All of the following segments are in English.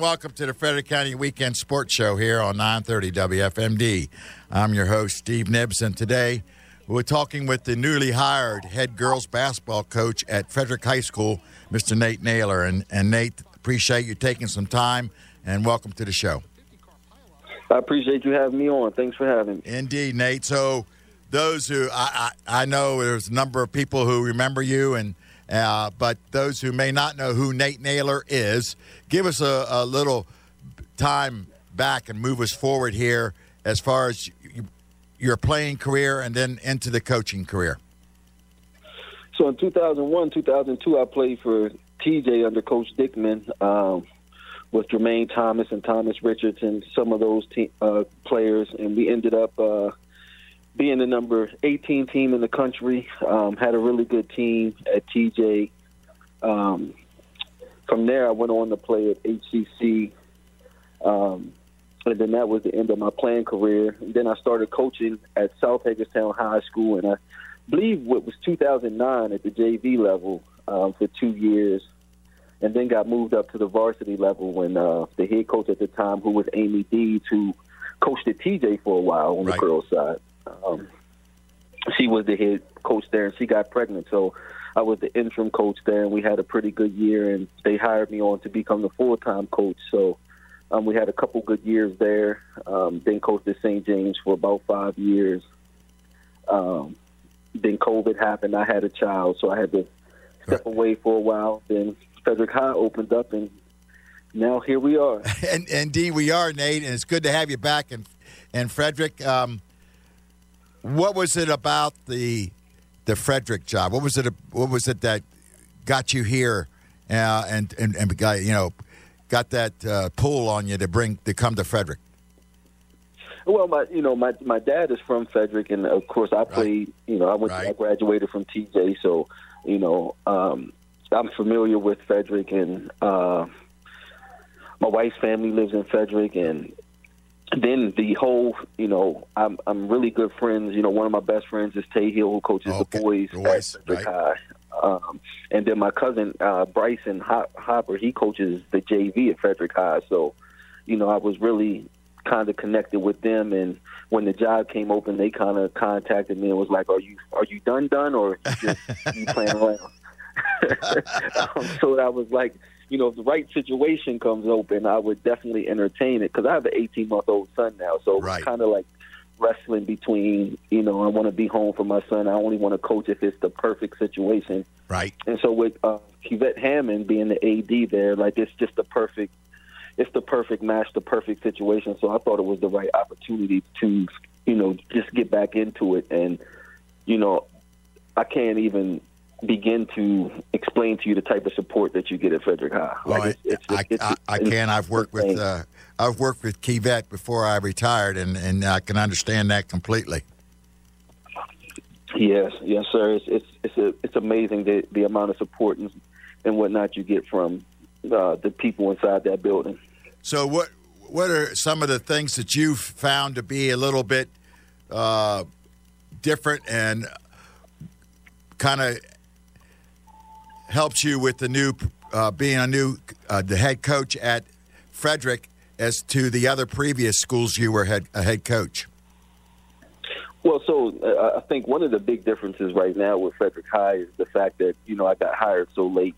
Welcome to the Frederick County Weekend Sports Show here on 930 WFMD. I'm your host, Steve Nibbs, and today we're talking with the newly hired head girls basketball coach at Frederick High School, Mr. Nate Naylor. And, and Nate, appreciate you taking some time and welcome to the show. I appreciate you having me on. Thanks for having me. Indeed, Nate. So, those who I, I, I know there's a number of people who remember you and uh, but those who may not know who Nate Naylor is, give us a, a little time back and move us forward here as far as your playing career and then into the coaching career. So in 2001, 2002, I played for TJ under Coach Dickman um, with Jermaine Thomas and Thomas Richardson, some of those te- uh, players, and we ended up uh, being the number 18 team in the country. Um, had a really good team at TJ. Um, from there, I went on to play at HCC. Um, and then that was the end of my playing career. And then I started coaching at South Hagerstown High School, and I believe it was 2009 at the JV level um, for two years, and then got moved up to the varsity level when uh, the head coach at the time, who was Amy Deeds, who coached at TJ for a while on right. the girls' side. Um, she was the head coach there, and she got pregnant. So I was the interim coach there, and we had a pretty good year. And they hired me on to become the full time coach. So um, we had a couple good years there. Um, then coached at St. James for about five years. Um, then COVID happened. I had a child, so I had to step right. away for a while. Then Frederick High opened up, and now here we are. and indeed, we are, Nate. And it's good to have you back And in Frederick. Um, what was it about the the Frederick job? What was it? What was it that got you here, uh, and and and got you know got that uh, pull on you to bring to come to Frederick? Well, my you know my my dad is from Frederick, and of course I played. Right. You know, I went right. I graduated from TJ, so you know um, I'm familiar with Frederick, and uh, my wife's family lives in Frederick, and then the whole, you know, I'm I'm really good friends. You know, one of my best friends is Tay Hill, who coaches okay. the boys, at right. High. Um, and then my cousin uh, Bryson Hopper, he coaches the JV at Frederick High. So, you know, I was really kind of connected with them. And when the job came open, they kind of contacted me and was like, "Are you are you done done or just you playing around?" um, so I was like, you know, if the right situation comes open, I would definitely entertain it because I have an 18 month old son now, so right. it's kind of like wrestling between, you know, I want to be home for my son. I only want to coach if it's the perfect situation. Right. And so with uh, Kivette Hammond being the AD there, like it's just the perfect, it's the perfect match, the perfect situation. So I thought it was the right opportunity to, you know, just get back into it. And, you know, I can't even begin to explain to you the type of support that you get at Frederick High. Like well, it's, it's, I, it's, I, I, can. I've worked with uh, I've worked with Kivette before I retired, and, and I can understand that completely. Yes, yes, sir. It's it's it's, a, it's amazing the the amount of support and, and whatnot you get from uh, the people inside that building. So what what are some of the things that you've found to be a little bit uh, different and kind of helps you with the new uh, being a new uh, the head coach at Frederick as to the other previous schools you were head a head coach? Well, so uh, I think one of the big differences right now with Frederick High is the fact that you know I got hired so late.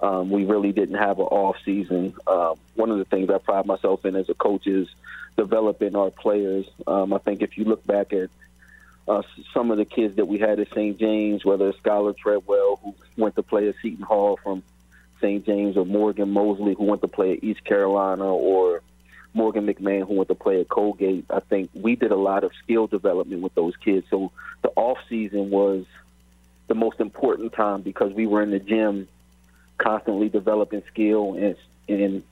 Um, we really didn't have an off season. Um, one of the things I pride myself in as a coach is developing our players. Um, I think if you look back at uh, some of the kids that we had at St. James, whether it's Skylar Treadwell, who went to play at Seton Hall from St. James, or Morgan Mosley, who went to play at East Carolina, or Morgan McMahon, who went to play at Colgate. I think we did a lot of skill development with those kids. So the off season was the most important time because we were in the gym constantly developing skill and and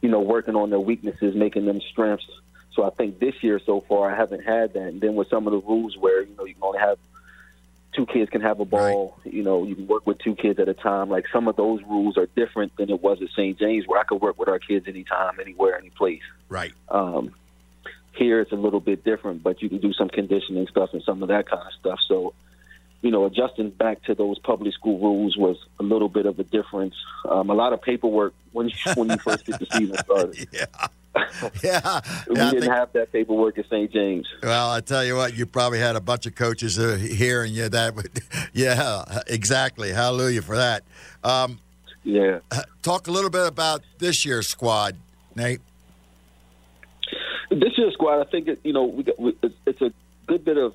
you know working on their weaknesses, making them strengths so I think this year so far I haven't had that. And then with some of the rules where you know you can only have two kids can have a ball, right. you know, you can work with two kids at a time. Like some of those rules are different than it was at St. James, where I could work with our kids anytime, anywhere, any place. Right. Um, here it's a little bit different, but you can do some conditioning stuff and some of that kind of stuff. So you know, adjusting back to those public school rules was a little bit of a difference. Um, a lot of paperwork when you, when you first get the season started. yeah. yeah, we yeah, didn't think, have that paperwork at St. James. Well, I tell you what, you probably had a bunch of coaches uh, here, and yeah, that would, yeah, exactly. Hallelujah for that. Um, yeah. Talk a little bit about this year's squad, Nate. This year's squad, I think, it, you know, we got, we, it's, it's a good bit of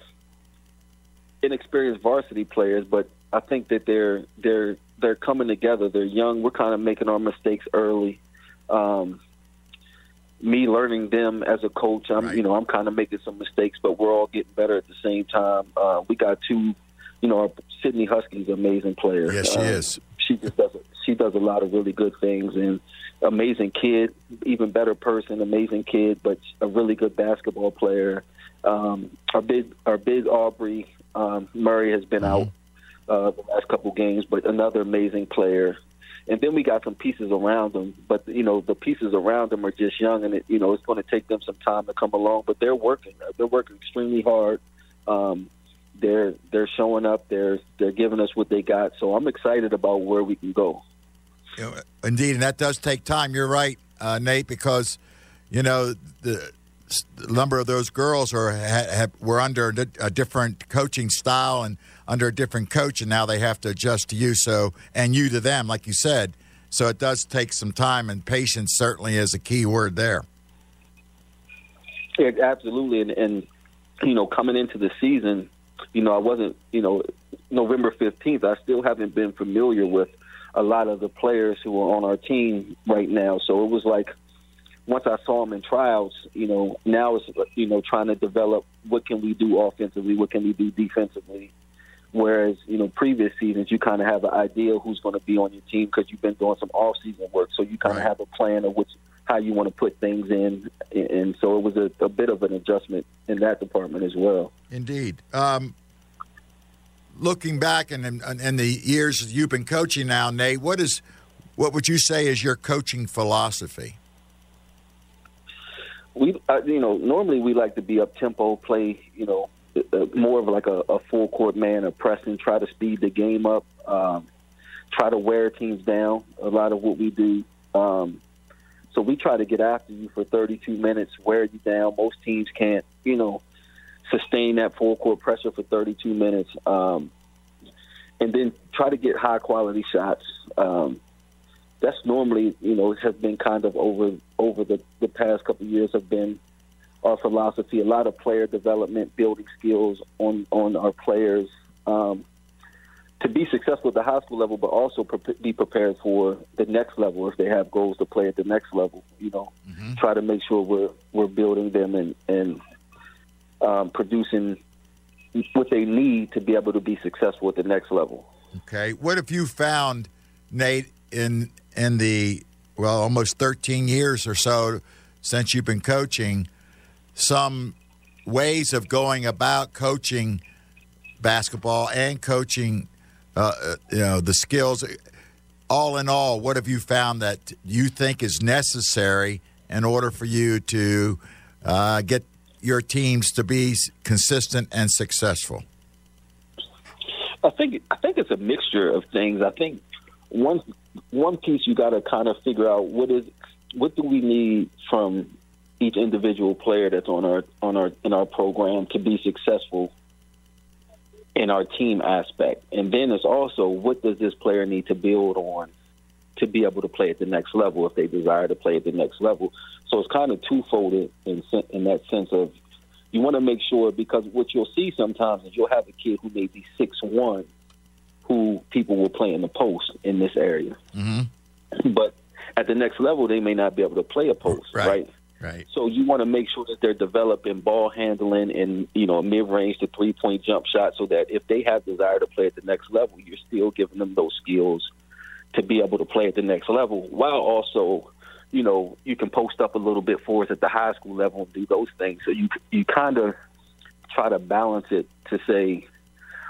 inexperienced varsity players, but I think that they're they're they're coming together. They're young. We're kind of making our mistakes early. Um, me learning them as a coach, I'm Right. you know I'm kind of making some mistakes, but we're all getting better at the same time. Uh, we got two, you know, our Sydney Husky's an amazing player. Yes, she Uh, is. She just does she does a lot of really good things and amazing kid, even better person, amazing kid, but a really good basketball player. Um, our big our big Aubrey um, Murray has been out uh, the last couple games, but another amazing player. And then we got some pieces around them, but you know the pieces around them are just young, and it, you know it's going to take them some time to come along. But they're working; they're working extremely hard. Um, they're they're showing up. They're they're giving us what they got. So I'm excited about where we can go. Indeed, and that does take time. You're right, uh, Nate, because you know the, the number of those girls are ha, have, were under a different coaching style and under a different coach, and now they have to adjust to you. So and you to them, like you said. So it does take some time, and patience certainly is a key word there. Yeah, absolutely. And, and you know, coming into the season, you know, I wasn't, you know, November 15th, I still haven't been familiar with a lot of the players who are on our team right now. So it was like once I saw them in trials, you know, now it's, you know, trying to develop what can we do offensively, what can we do defensively. Whereas, you know, previous seasons, you kind of have an idea who's going to be on your team because you've been doing some off-season work. So you kind of Right. have a plan of which how you want to put things in, and so it was a, a bit of an adjustment in that department as well. Indeed. Um, looking back and in, in the years you've been coaching now, Nate, what is what would you say is your coaching philosophy? We, uh, you know, normally we like to be up tempo, play, you know, uh, more of like a, a full court man, a pressing, try to speed the game up, um, try to wear teams down. A lot of what we do. Um, so we try to get after you for 32 minutes, wear you down. Most teams can't, you know, sustain that full court pressure for 32 minutes, um, and then try to get high quality shots. Um, that's normally, you know, has been kind of over over the the past couple of years have been our philosophy. A lot of player development, building skills on on our players. Um, to be successful at the high school level, but also pre- be prepared for the next level if they have goals to play at the next level. You know, try to make sure we're we're building them and and um, producing what they need to be able to be successful at the next level. Okay. What have you found, Nate, in in the well, almost 13 years or so since you've been coaching, some ways of going about coaching basketball and coaching, uh, uh, you know, the skills. All in all, what have you found that you think is necessary in order for you to uh, get your teams to be consistent and successful? I think I think it's a mixture of things. I think one one piece you got to kind of figure out what is what do we need from each individual player that's on our on our in our program to be successful in our team aspect, and then it's also what does this player need to build on to be able to play at the next level if they desire to play at the next level. So it's kind of twofold in in that sense of you want to make sure because what you'll see sometimes is you'll have a kid who may be six one, who people will play in the post in this area, Mm-hmm. but at the next level they may not be able to play a post, Right. right? Right. So you want to make sure that they're developing ball handling and you know mid range to three point jump shot, so that if they have desire to play at the next level, you're still giving them those skills to be able to play at the next level, while also you know you can post up a little bit for us at the high school level and do those things. So you you kind of try to balance it to say.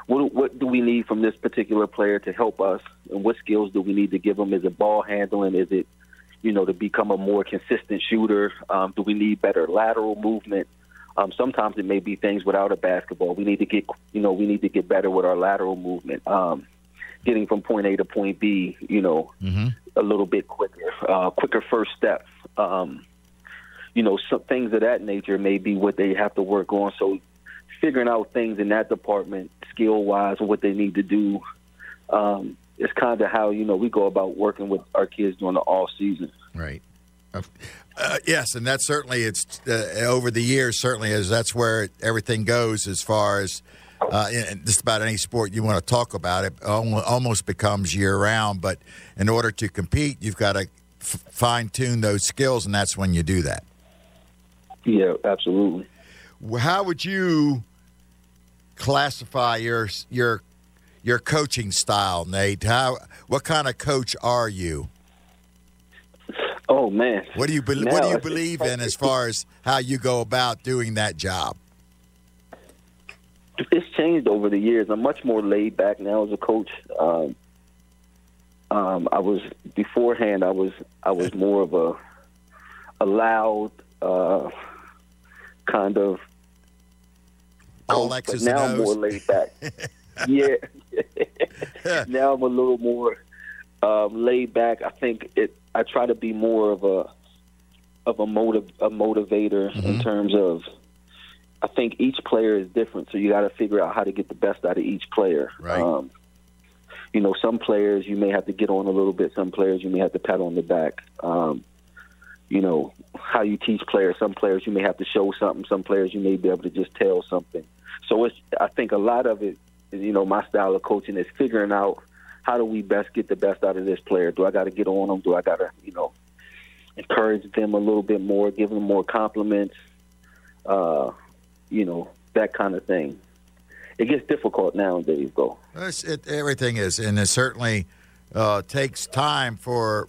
What, what do we need from this particular player to help us, and what skills do we need to give them? Is it ball handling? Is it you know, to become a more consistent shooter? Um, do we need better lateral movement? Um, sometimes it may be things without a basketball. We need to get, you know, we need to get better with our lateral movement, um, getting from point A to point B, you know, Mm-hmm. a little bit quicker, uh, quicker first steps. Um, you know, some things of that nature may be what they have to work on. So, figuring out things in that department, skill wise, what they need to do, um, is kind of how you know we go about working with our kids during the off season. Right. Uh, yes, and that's certainly it's uh, over the years. Certainly, is that's where everything goes as far as uh, just about any sport you want to talk about. It almost becomes year round. But in order to compete, you've got to f- fine tune those skills, and that's when you do that. Yeah, absolutely. How would you classify your your your coaching style, Nate? How what kind of coach are you? Oh man, What do you be- what do you believe in as far as how you go about doing that job? it's changed over the years. I'm much more laid back now as a coach. Um, um, I was beforehand. I was I was more of a a loud uh, kind of. All X's but now I'm more laid back. yeah. now I'm a little more um, laid back. I think it. I try to be more of a of a motive a motivator Mm-hmm. in terms of. I think each player is different, so you got to figure out how to get the best out of each player. Right. Um, you know, some players you may have to get on a little bit. Some players you may have to pat on the back. Um, you know how you teach players. Some players you may have to show something. Some players you may be able to just tell something. So it's. I think a lot of it, is, you know, my style of coaching is figuring out how do we best get the best out of this player. Do I got to get on them? Do I got to, you know, encourage them a little bit more, give them more compliments? Uh, you know, that kind of thing. It gets difficult nowadays, though. It, everything is, and it certainly uh, takes time for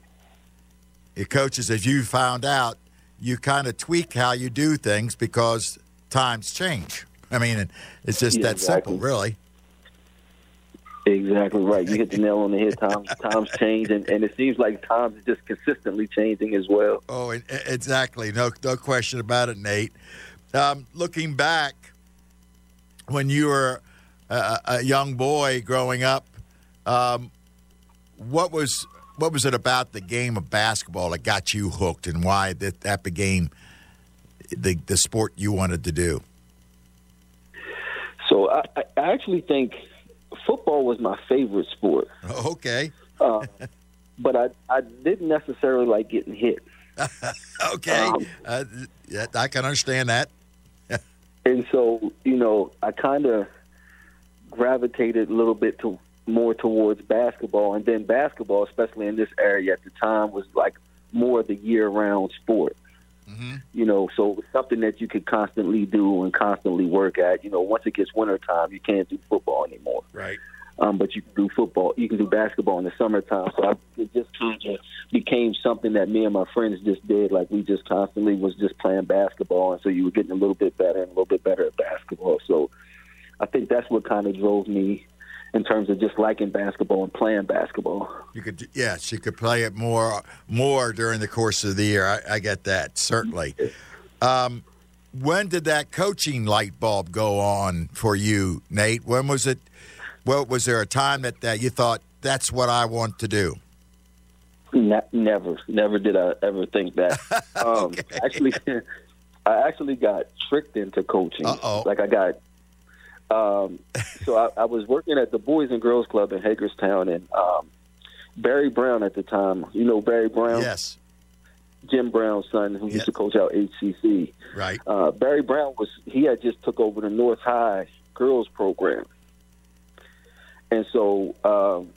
coaches. As you found out, you kind of tweak how you do things because times change. I mean, it's just Yeah, that exactly. simple, really. Exactly right. You hit the nail on the head. Times times change, and, and it seems like times is just consistently changing as well. Oh, exactly. No, no question about it, Nate. Um, looking back, when you were a, a young boy growing up, um, what was what was it about the game of basketball that got you hooked, and why that that became the the sport you wanted to do? So I, I actually think football was my favorite sport, Okay, uh, but I I didn't necessarily like getting hit. okay, Um, uh, yeah, I can understand that. and so you know I kind of gravitated a little bit to more towards basketball, and then basketball, especially in this area at the time, was like more of the year-round sport. You know, so it was something that you could constantly do and constantly work at. You know, once it gets wintertime, you can't do football anymore. Right. Um, but you can do football, you can do basketball in the summertime. So I, it just kind of became something that me and my friends just did. Like we just constantly was just playing basketball, and so you were getting a little bit better and a little bit better at basketball. So I think that's what kind of drove me in terms of just liking basketball and playing basketball. You could, yes, you could play it more, more during the course of the year. I, I get that certainly. Um, when did that coaching light bulb go on for you, Nate? When was it? Well, was there a time that, that you thought that's what I want to do? Ne- never, never did I ever think that. Um, Okay. Actually, I actually got tricked into coaching. Uh-oh. Like I got. Um, so I, I was working at the Boys and Girls Club in Hagerstown, and um, Barry Brown at the time. You know Barry Brown, Yes, Jim Brown's son, who used to coach out HCC. right. Uh, Barry Brown was he had just took over the North High girls program, and so um,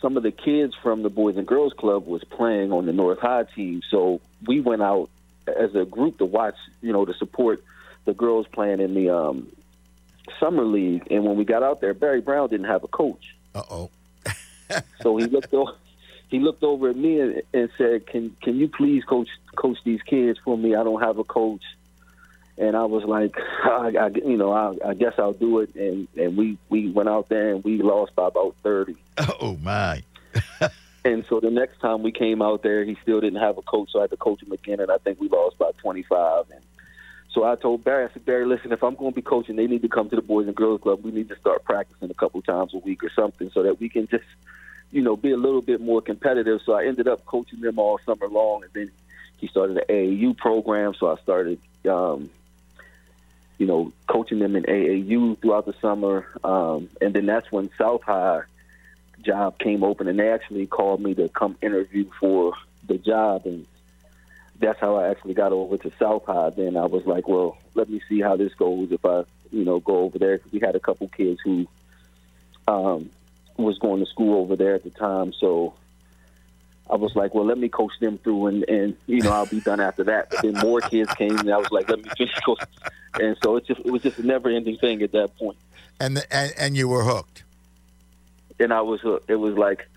some of the kids from the Boys and Girls Club was playing on the North High team. So we went out as a group to watch, you know, to support the girls playing in the um, summer league. And when we got out there, Barry Brown didn't have a coach. Uh oh. So he looked over. He looked over at me and, and said, "Can can you please coach coach these kids for me? I don't have a coach." And I was like, I, I, you know, I, I guess I'll do it. And and we we went out there and we lost by about thirty. Oh my. And so the next time we came out there, he still didn't have a coach, so I had to coach him again, and I think we lost by twenty five. And So I told Barry, I said, Barry, listen, if I'm going to be coaching, they need to come to the Boys and Girls Club. We need to start practicing a couple times a week or something so that we can just, you know, be a little bit more competitive. So I ended up coaching them all summer long, and then he started the AAU program. So I started, um, you know, coaching them in AAU throughout the summer, um, and then that's when South High job came open, and they actually called me to come interview for the job, and that's how I actually got over to South High. Then I was like, well, let me see how this goes if I, you know, go over there. Cause we had a couple kids who um, was going to school over there at the time, so I was like, well, let me coach them through, and and you know, I'll be done after that. But then more kids came, and I was like, let me finish coach. And so it just it was just a never ending thing at that point. And the, and and you were hooked. And I was hooked. It was like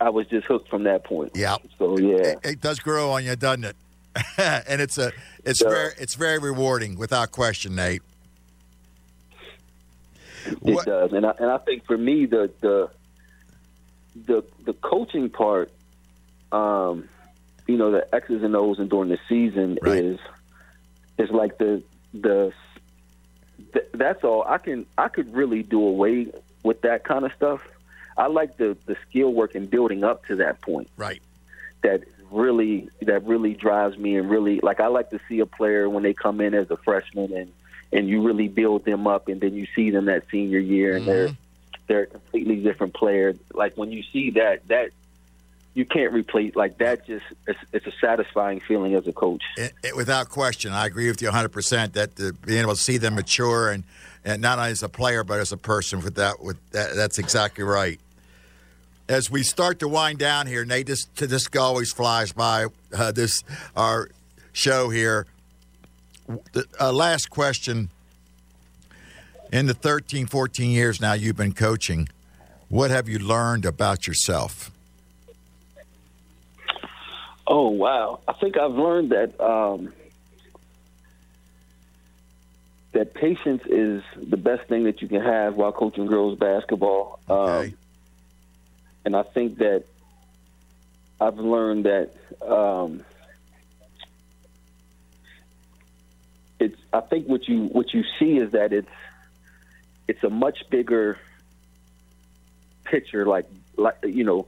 I was just hooked from that point. Yeah. So yeah, It, it does grow on you, doesn't it? and it's a it's Yeah. very it's very rewarding, without question, Nate. it What- does. And I and I think for me the the the the coaching part, um, you know, the X's and O's and during the season Right. is is like the the th- that's all I can I could really do away with that kind of stuff. I like the the skill work and building up to that point. Right. that really that really drives me and really like I like to see a player when they come in as a freshman and and you really build them up and then you see them that senior year and they're mm-hmm. they're a completely different player. Like when you see that that you can't replace like that just it's, it's a satisfying feeling as a coach. It, it, without question, I agree with you 100 percent that the, being able to see them mature and, and not only as a player but as a person with that with that, that's exactly right. As we start to wind down here, Nate, this this always flies by. Uh, this our show here. The uh, last question. In the 13, 14 years now you've been coaching, what have you learned about yourself? Oh wow! I think I've learned that um, that patience is the best thing that you can have while coaching girls basketball. Okay. Um, and I think that I've learned that um, it's. I think what you what you see is that it's it's a much bigger picture. Like like you know,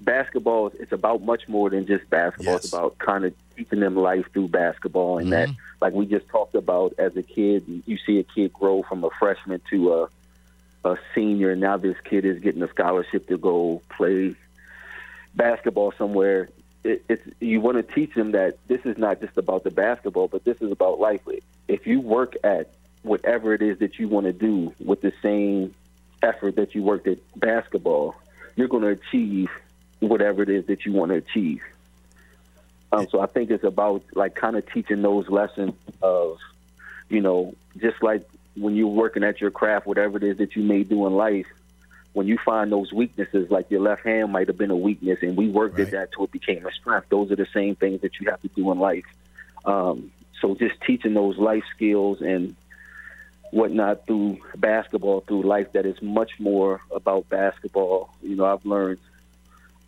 basketball. It's about much more than just basketball. Yes. It's about kind of teaching them life through basketball, and that like we just talked about as a kid, you see a kid grow from a freshman to a a senior, and now this kid is getting a scholarship to go play basketball somewhere. It, it's you want to teach them that this is not just about the basketball, but this is about life. If you work at whatever it is that you want to do with the same effort that you worked at basketball, you're going to achieve whatever it is that you want to achieve. Um, so I think it's about like kind of teaching those lessons of, you know, just like when you're working at your craft, whatever it is that you may do in life, when you find those weaknesses, like your left hand might have been a weakness, and we worked Right. at that till it became a strength. Those are the same things that you have to do in life. Um, so just teaching those life skills and whatnot through basketball, through life, that is much more about basketball. You know, I've learned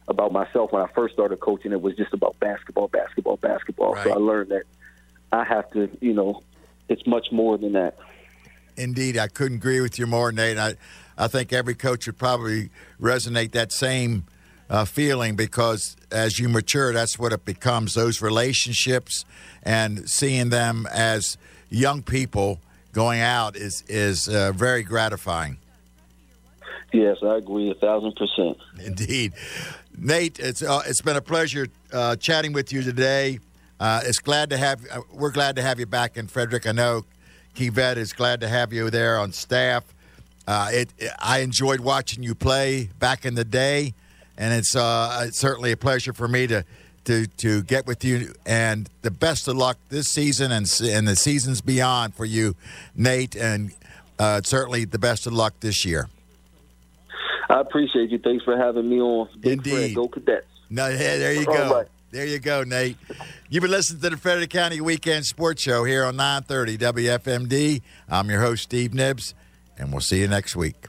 about myself when I first started coaching. It was just about basketball, basketball, basketball. Right. So I learned that I have to, you know, it's much more than that. Indeed, I couldn't agree with you more, Nate. I, I think every coach would probably resonate that same uh, feeling because as you mature, that's what it becomes those relationships and seeing them as young people going out is, is uh, very gratifying. Yes, I agree a thousand percent. Indeed. Nate, it's, uh, it's been a pleasure uh, chatting with you today. Uh, it's glad to have uh, we're glad to have you back in Frederick. I know Kivette is glad to have you there on staff. Uh, it, I enjoyed watching you play back in the day, and it's, uh, it's certainly a pleasure for me to, to to get with you. And the best of luck this season and and the seasons beyond for you, Nate. And uh, certainly the best of luck this year. I appreciate you. Thanks for having me on. Big Indeed. Fred, go Cadets. No, yeah, there you All go. right. There you go, Nate. You've been listening to the Frederick County Weekend Sports Show here on 930 WFMD. I'm your host, Steve Nibbs, and we'll see you next week.